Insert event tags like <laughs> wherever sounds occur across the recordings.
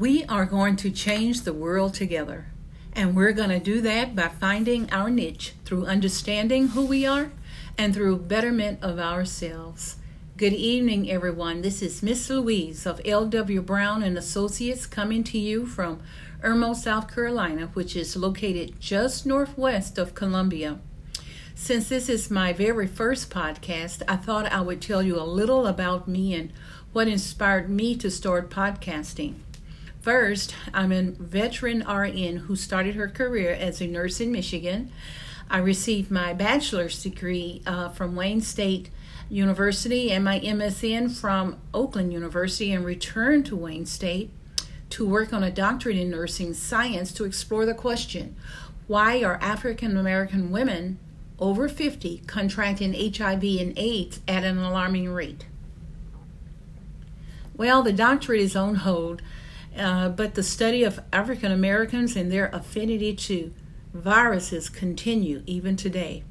We are going to change the world together. And we're going to do that by finding our niche through understanding who we are and through betterment of ourselves. Good evening, everyone. This is Miss Louise of L.W. Brown and Associates coming to you from Irmo, South Carolina, which is located just northwest of Columbia. Since this is my very first podcast, I thought I would tell you a little about me and what inspired me to start podcasting. First, I'm a veteran RN who started her career as a nurse in Michigan. I received my bachelor's degree uh, from Wayne State University and my MSN from Oakland University and returned to Wayne State to work on a doctorate in nursing science to explore the question why are African American women over 50 contracting HIV and AIDS at an alarming rate? Well, the doctorate is on hold uh, but the study of African Americans and their affinity to viruses continue even today.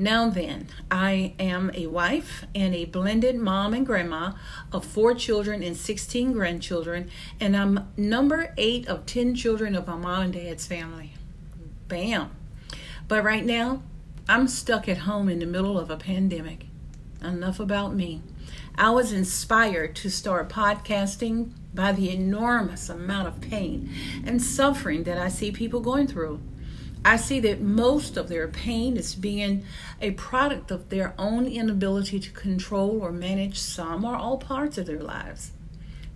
Now then, I am a wife and a blended mom and grandma of four children and 16 grandchildren, and I'm number eight of 10 children of my mom and dad's family. Bam. But right now, I'm stuck at home in the middle of a pandemic. Enough about me. I was inspired to start podcasting by the enormous amount of pain and suffering that I see people going through. I see that most of their pain is being a product of their own inability to control or manage some or all parts of their lives.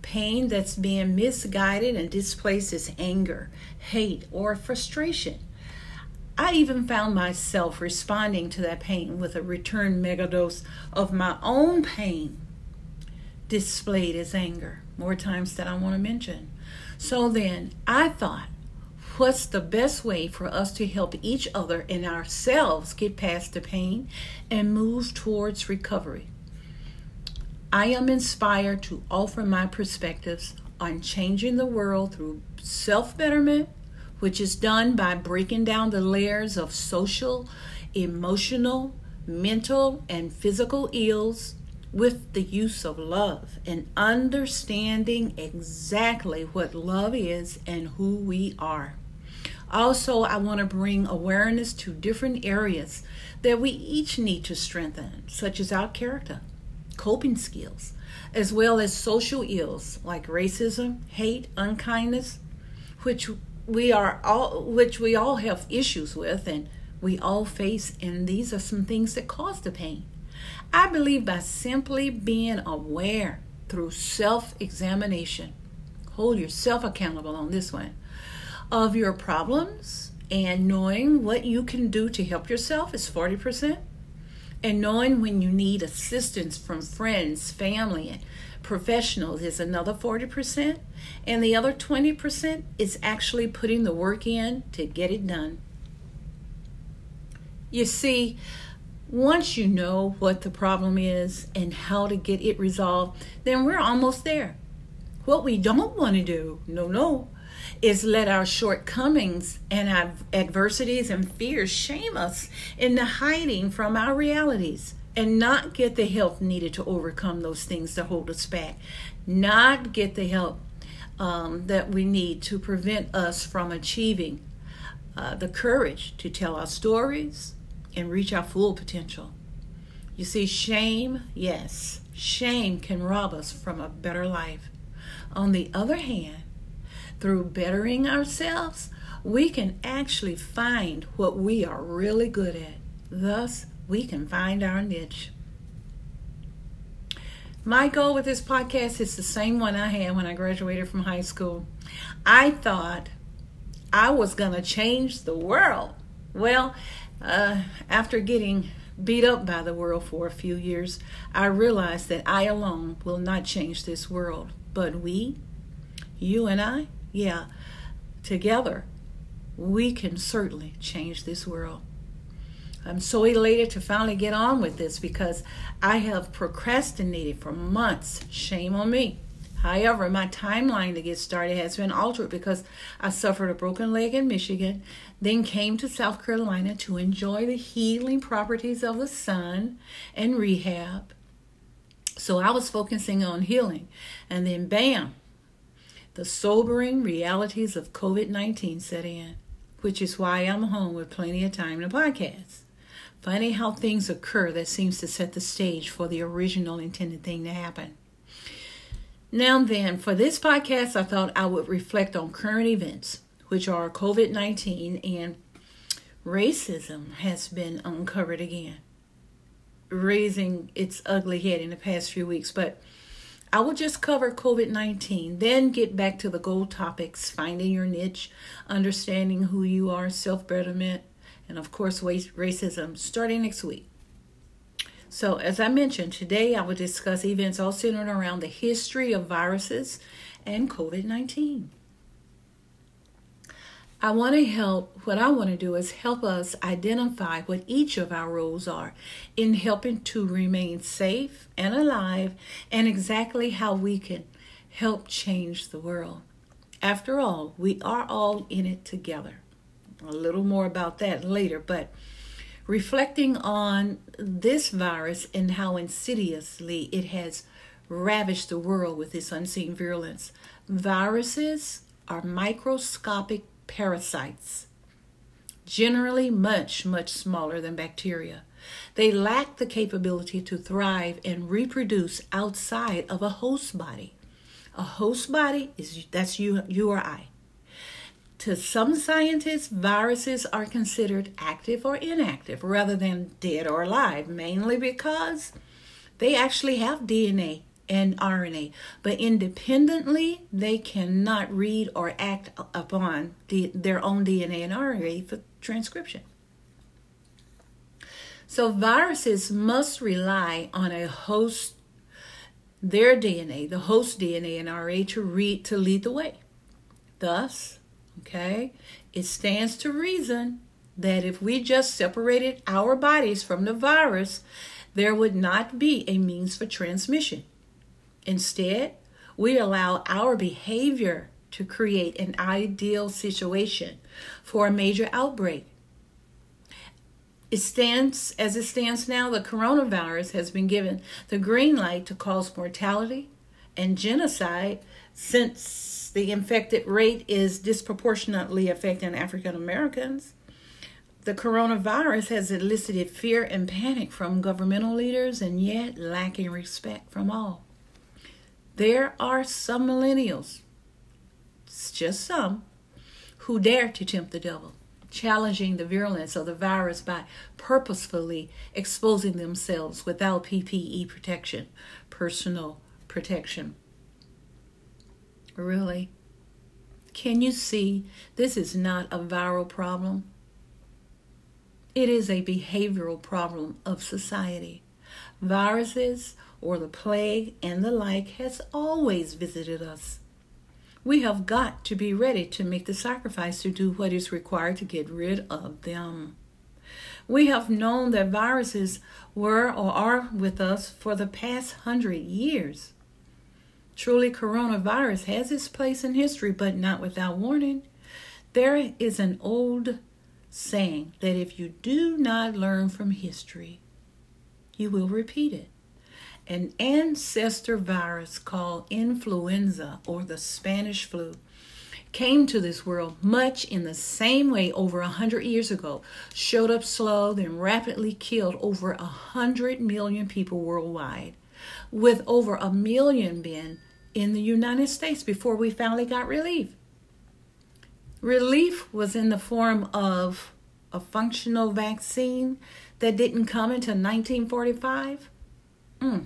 Pain that's being misguided and displaces anger, hate, or frustration. I even found myself responding to that pain with a return megadose of my own pain displayed as anger more times than I want to mention. So then I thought, what's the best way for us to help each other and ourselves get past the pain and move towards recovery? I am inspired to offer my perspectives on changing the world through self betterment, which is done by breaking down the layers of social, emotional, mental, and physical ills with the use of love and understanding exactly what love is and who we are. Also, I want to bring awareness to different areas that we each need to strengthen, such as our character, coping skills, as well as social ills like racism, hate, unkindness, which we are all which we all have issues with and we all face and these are some things that cause the pain. I believe by simply being aware through self examination, hold yourself accountable on this one, of your problems and knowing what you can do to help yourself is 40%. And knowing when you need assistance from friends, family, and professionals is another 40%. And the other 20% is actually putting the work in to get it done. You see, once you know what the problem is and how to get it resolved, then we're almost there. What we don't want to do, no, no, is let our shortcomings and our adversities and fears shame us into hiding from our realities and not get the help needed to overcome those things that hold us back, not get the help um, that we need to prevent us from achieving uh, the courage to tell our stories, and reach our full potential. You see, shame, yes, shame can rob us from a better life. On the other hand, through bettering ourselves, we can actually find what we are really good at. Thus, we can find our niche. My goal with this podcast is the same one I had when I graduated from high school. I thought I was going to change the world. Well, uh, after getting beat up by the world for a few years, I realized that I alone will not change this world. But we, you and I, yeah, together, we can certainly change this world. I'm so elated to finally get on with this because I have procrastinated for months. Shame on me. However, my timeline to get started has been altered because I suffered a broken leg in Michigan, then came to South Carolina to enjoy the healing properties of the sun and rehab. So I was focusing on healing. And then, bam, the sobering realities of COVID 19 set in, which is why I'm home with plenty of time to podcast. Funny how things occur that seems to set the stage for the original intended thing to happen. Now, then, for this podcast, I thought I would reflect on current events, which are COVID 19 and racism has been uncovered again, raising its ugly head in the past few weeks. But I will just cover COVID 19, then get back to the gold topics finding your niche, understanding who you are, self betterment, and of course, racism starting next week. So, as I mentioned, today I will discuss events all centered around the history of viruses and COVID 19. I want to help, what I want to do is help us identify what each of our roles are in helping to remain safe and alive and exactly how we can help change the world. After all, we are all in it together. A little more about that later, but reflecting on this virus and how insidiously it has ravaged the world with its unseen virulence. Viruses are microscopic parasites, generally much, much smaller than bacteria. They lack the capability to thrive and reproduce outside of a host body. A host body is that's you, you or I. To some scientists, viruses are considered active or inactive rather than dead or alive, mainly because they actually have DNA and RNA, but independently, they cannot read or act upon the, their own DNA and RNA for transcription. So, viruses must rely on a host, their DNA, the host DNA and RNA, to read to lead the way. Thus, okay, it stands to reason that if we just separated our bodies from the virus, there would not be a means for transmission. Instead, we allow our behavior to create an ideal situation for a major outbreak. It stands as it stands now, the coronavirus has been given the green light to cause mortality and genocide since the infected rate is disproportionately affecting African Americans. The coronavirus has elicited fear and panic from governmental leaders and yet lacking respect from all. There are some millennials, just some, who dare to tempt the devil, challenging the virulence of the virus by purposefully exposing themselves without PPE protection, personal protection. Really? Can you see this is not a viral problem? It is a behavioral problem of society. Viruses or the plague and the like has always visited us. We have got to be ready to make the sacrifice to do what is required to get rid of them. We have known that viruses were or are with us for the past hundred years. Truly, coronavirus has its place in history, but not without warning. There is an old saying that if you do not learn from history, you will repeat it an ancestor virus called influenza or the Spanish flu came to this world much in the same way over a hundred years ago, showed up slow, then rapidly killed over a hundred million people worldwide, with over a million being in the United States before we finally got relief. Relief was in the form of a functional vaccine that didn't come until 1945. Mm.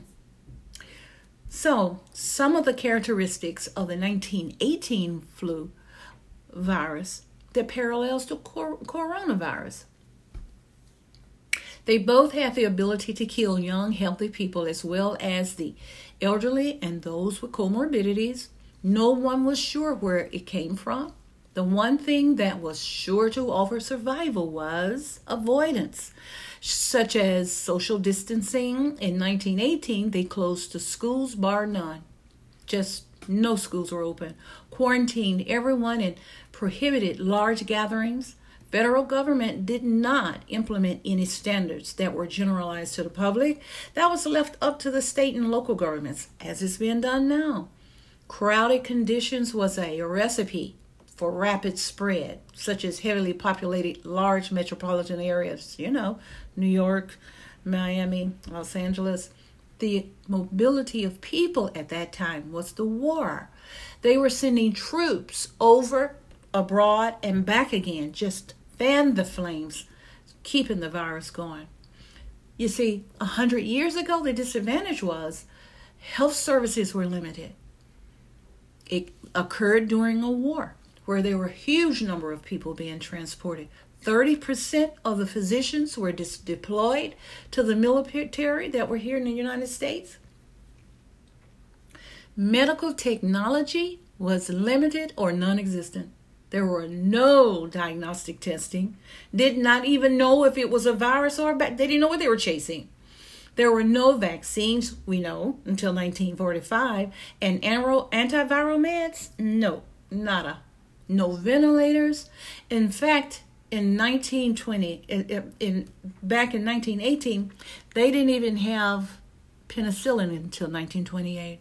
So, some of the characteristics of the 1918 flu virus that parallels to cor- coronavirus. They both have the ability to kill young, healthy people as well as the elderly and those with comorbidities. No one was sure where it came from. The one thing that was sure to offer survival was avoidance such as social distancing. In 1918, they closed the schools, bar none. Just no schools were open. Quarantined everyone and prohibited large gatherings. Federal government did not implement any standards that were generalized to the public. That was left up to the state and local governments, as is being done now. Crowded conditions was a recipe for rapid spread, such as heavily populated large metropolitan areas, you know, New York, Miami, Los Angeles. The mobility of people at that time was the war. They were sending troops over, abroad, and back again, just fan the flames, keeping the virus going. You see, a hundred years ago, the disadvantage was health services were limited. It occurred during a war where there were a huge number of people being transported. 30% of the physicians were dis- deployed to the military that were here in the United States. Medical technology was limited or non existent. There were no diagnostic testing. Did not even know if it was a virus or a They didn't know what they were chasing. There were no vaccines, we know, until 1945. And antiviral meds? No, nada. No ventilators. In fact, in 1920, in, in, back in 1918, they didn't even have penicillin until 1928.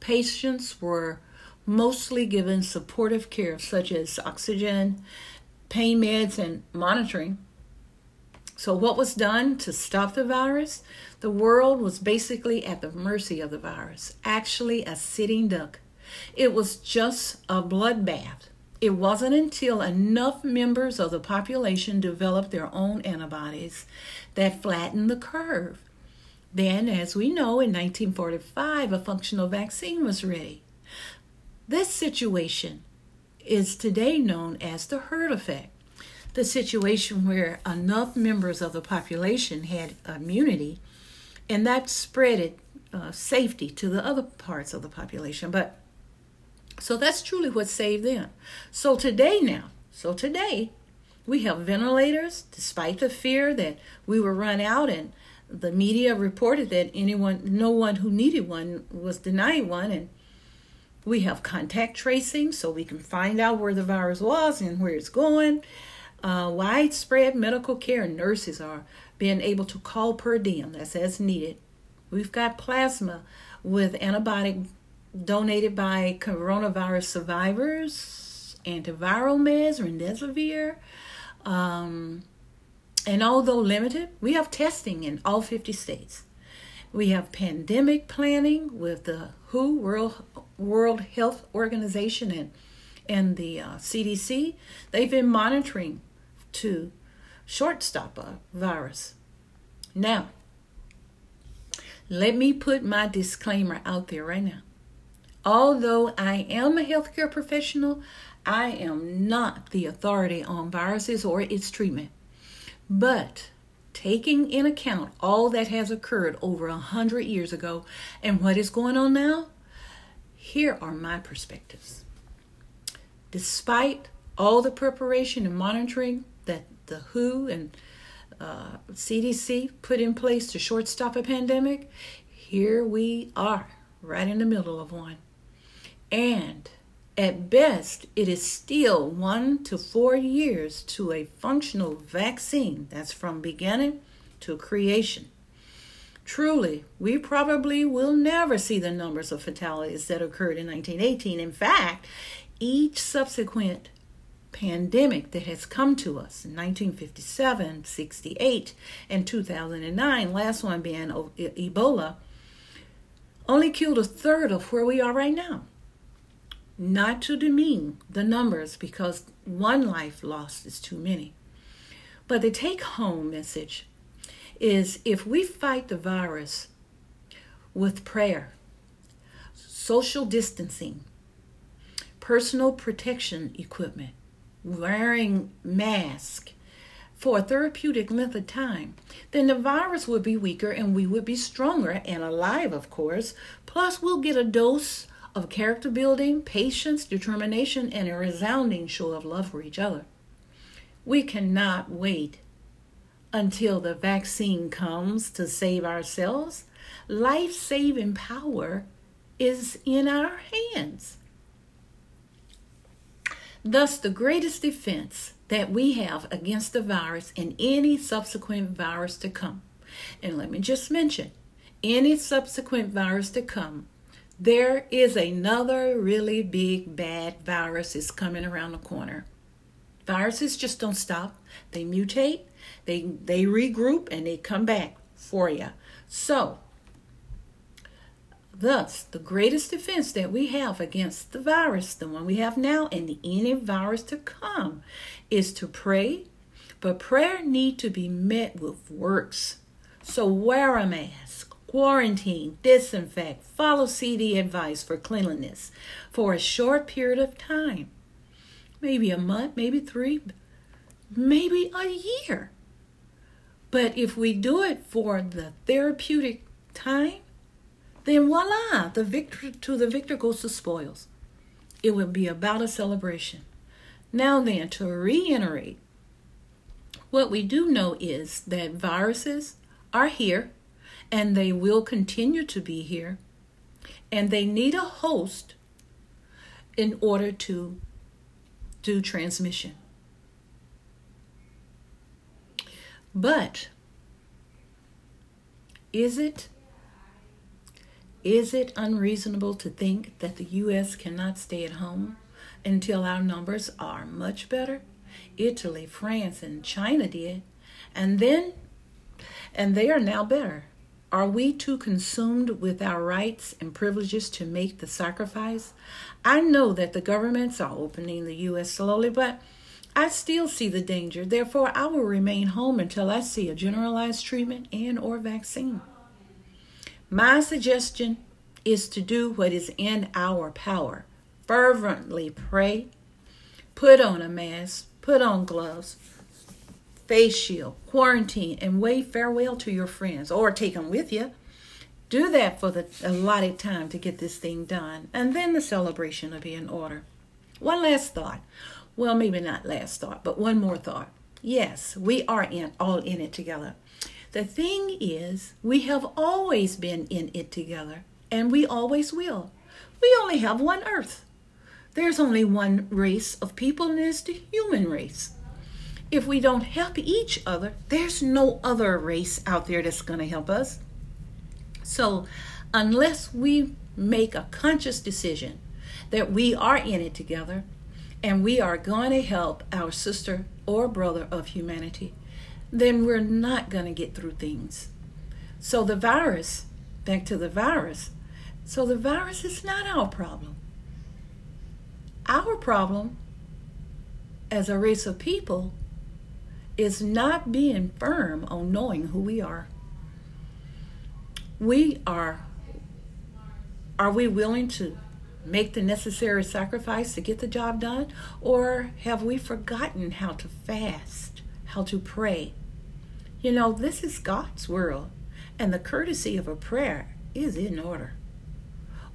Patients were mostly given supportive care such as oxygen, pain meds, and monitoring. So, what was done to stop the virus? The world was basically at the mercy of the virus, actually, a sitting duck. It was just a bloodbath. It wasn't until enough members of the population developed their own antibodies that flattened the curve. Then, as we know, in 1945, a functional vaccine was ready. This situation is today known as the herd effect, the situation where enough members of the population had immunity and that spread uh, safety to the other parts of the population. But so that's truly what saved them. So today, now, so today, we have ventilators, despite the fear that we were run out, and the media reported that anyone, no one who needed one was denied one, and we have contact tracing so we can find out where the virus was and where it's going. Uh, widespread medical care nurses are being able to call per diem, that's as needed. We've got plasma with antibiotic donated by coronavirus survivors, antiviral meds, remdesivir. Um, and although limited, we have testing in all 50 states. We have pandemic planning with the WHO, World, World Health Organization, and, and the uh, CDC. They've been monitoring to shortstop a virus. Now, let me put my disclaimer out there right now. Although I am a healthcare professional, I am not the authority on viruses or its treatment. But taking in account all that has occurred over a hundred years ago and what is going on now, here are my perspectives. Despite all the preparation and monitoring that the WHO and uh, CDC put in place to shortstop a pandemic, here we are, right in the middle of one. And at best, it is still one to four years to a functional vaccine. That's from beginning to creation. Truly, we probably will never see the numbers of fatalities that occurred in 1918. In fact, each subsequent pandemic that has come to us in 1957, 68, and 2009, last one being Ebola, only killed a third of where we are right now not to demean the numbers because one life lost is too many. But the take home message is if we fight the virus with prayer, social distancing, personal protection equipment, wearing mask for a therapeutic length of time, then the virus would be weaker and we would be stronger and alive, of course. Plus, we'll get a dose of character building, patience, determination, and a resounding show of love for each other. We cannot wait until the vaccine comes to save ourselves. Life saving power is in our hands. Thus, the greatest defense that we have against the virus and any subsequent virus to come. And let me just mention any subsequent virus to come there is another really big bad virus is coming around the corner. Viruses just don't stop. They mutate, they they regroup and they come back for you. So, thus, the greatest defense that we have against the virus, the one we have now and any virus to come, is to pray. But prayer need to be met with works. So wear a mask quarantine, disinfect, follow CD advice for cleanliness for a short period of time. Maybe a month, maybe three, maybe a year. But if we do it for the therapeutic time, then voila, the victor to the victor goes the spoils. It will be about a celebration. Now then, to reiterate, what we do know is that viruses are here and they will continue to be here. And they need a host in order to do transmission. But is it is it unreasonable to think that the US cannot stay at home until our numbers are much better? Italy, France, and China did. And then and they are now better. Are we too consumed with our rights and privileges to make the sacrifice? I know that the governments are opening the U.S. slowly, but I still see the danger. Therefore, I will remain home until I see a generalized treatment and or vaccine. My suggestion is to do what is in our power. Fervently pray, put on a mask, put on gloves, face shield, quarantine, and wave farewell to your friends or take them with you. Do that for the allotted time to get this thing done, and then the celebration will be in order. One last thought. Well, maybe not last thought, but one more thought. Yes, we are in all in it together. The thing is, we have always been in it together, and we always will. We only have one earth. There's only one race of people, and it's the human race if we don't help each other, there's no other race out there that's going to help us. So, unless we make a conscious decision that we are in it together and we are going to help our sister or brother of humanity, then we're not going to get through things. So, the virus, back to the virus, so the virus is not our problem. Our problem as a race of people is not being firm on knowing who we are. We are are we willing to make the necessary sacrifice to get the job done or have we forgotten how to fast, how to pray? You know, this is God's world and the courtesy of a prayer is in order.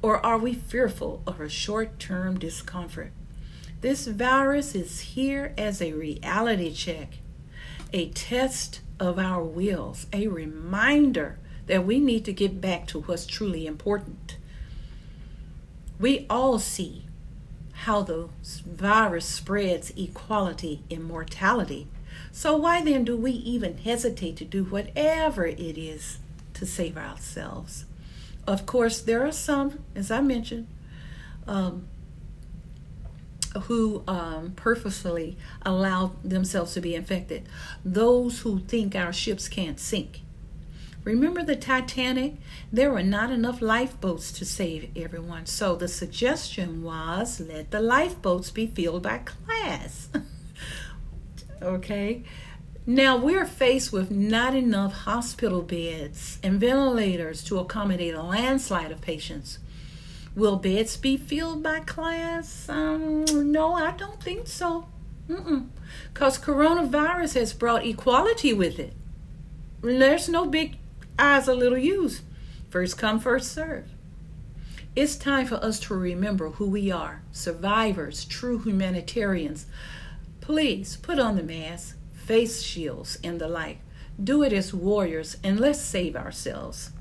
Or are we fearful of a short-term discomfort? This virus is here as a reality check a test of our wills, a reminder that we need to get back to what's truly important. We all see how the virus spreads equality in mortality. So, why then do we even hesitate to do whatever it is to save ourselves? Of course, there are some, as I mentioned, um, who um, purposefully allow themselves to be infected, those who think our ships can't sink. Remember the Titanic? There were not enough lifeboats to save everyone. So the suggestion was let the lifeboats be filled by class. <laughs> okay? Now we're faced with not enough hospital beds and ventilators to accommodate a landslide of patients. Will beds be filled by class? Um, no, I don't think so. Because coronavirus has brought equality with it. There's no big eyes or little U's. First come, first serve. It's time for us to remember who we are survivors, true humanitarians. Please put on the mask, face shields, and the like. Do it as warriors, and let's save ourselves.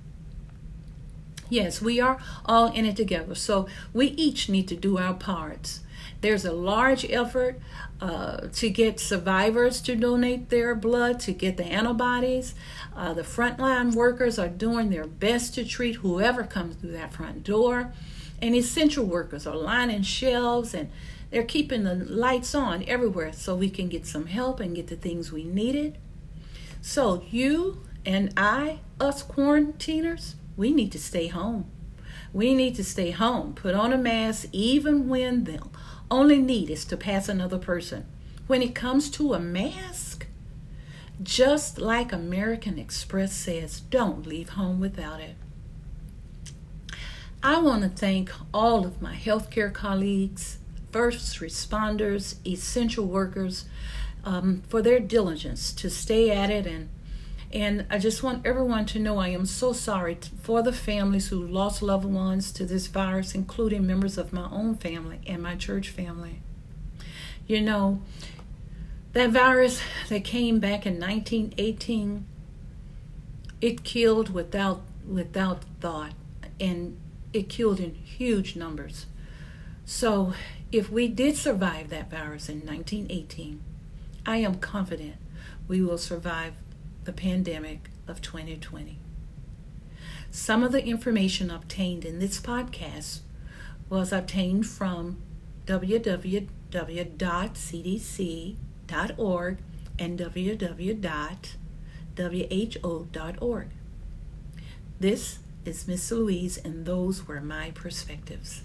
Yes, we are all in it together. So we each need to do our parts. There's a large effort uh, to get survivors to donate their blood to get the antibodies. Uh, the frontline workers are doing their best to treat whoever comes through that front door. And essential workers are lining shelves and they're keeping the lights on everywhere so we can get some help and get the things we needed. So, you and I, us quarantiners, we need to stay home. We need to stay home, put on a mask even when the only need is to pass another person. When it comes to a mask, just like American Express says, don't leave home without it. I want to thank all of my healthcare colleagues, first responders, essential workers um, for their diligence to stay at it and and I just want everyone to know I am so sorry for the families who lost loved ones to this virus, including members of my own family and my church family. You know, that virus that came back in 1918, it killed without without thought, and it killed in huge numbers. So, if we did survive that virus in 1918, I am confident we will survive the pandemic of 2020. Some of the information obtained in this podcast was obtained from www.cdc.org and www.who.org. This is Miss Louise, and those were my perspectives.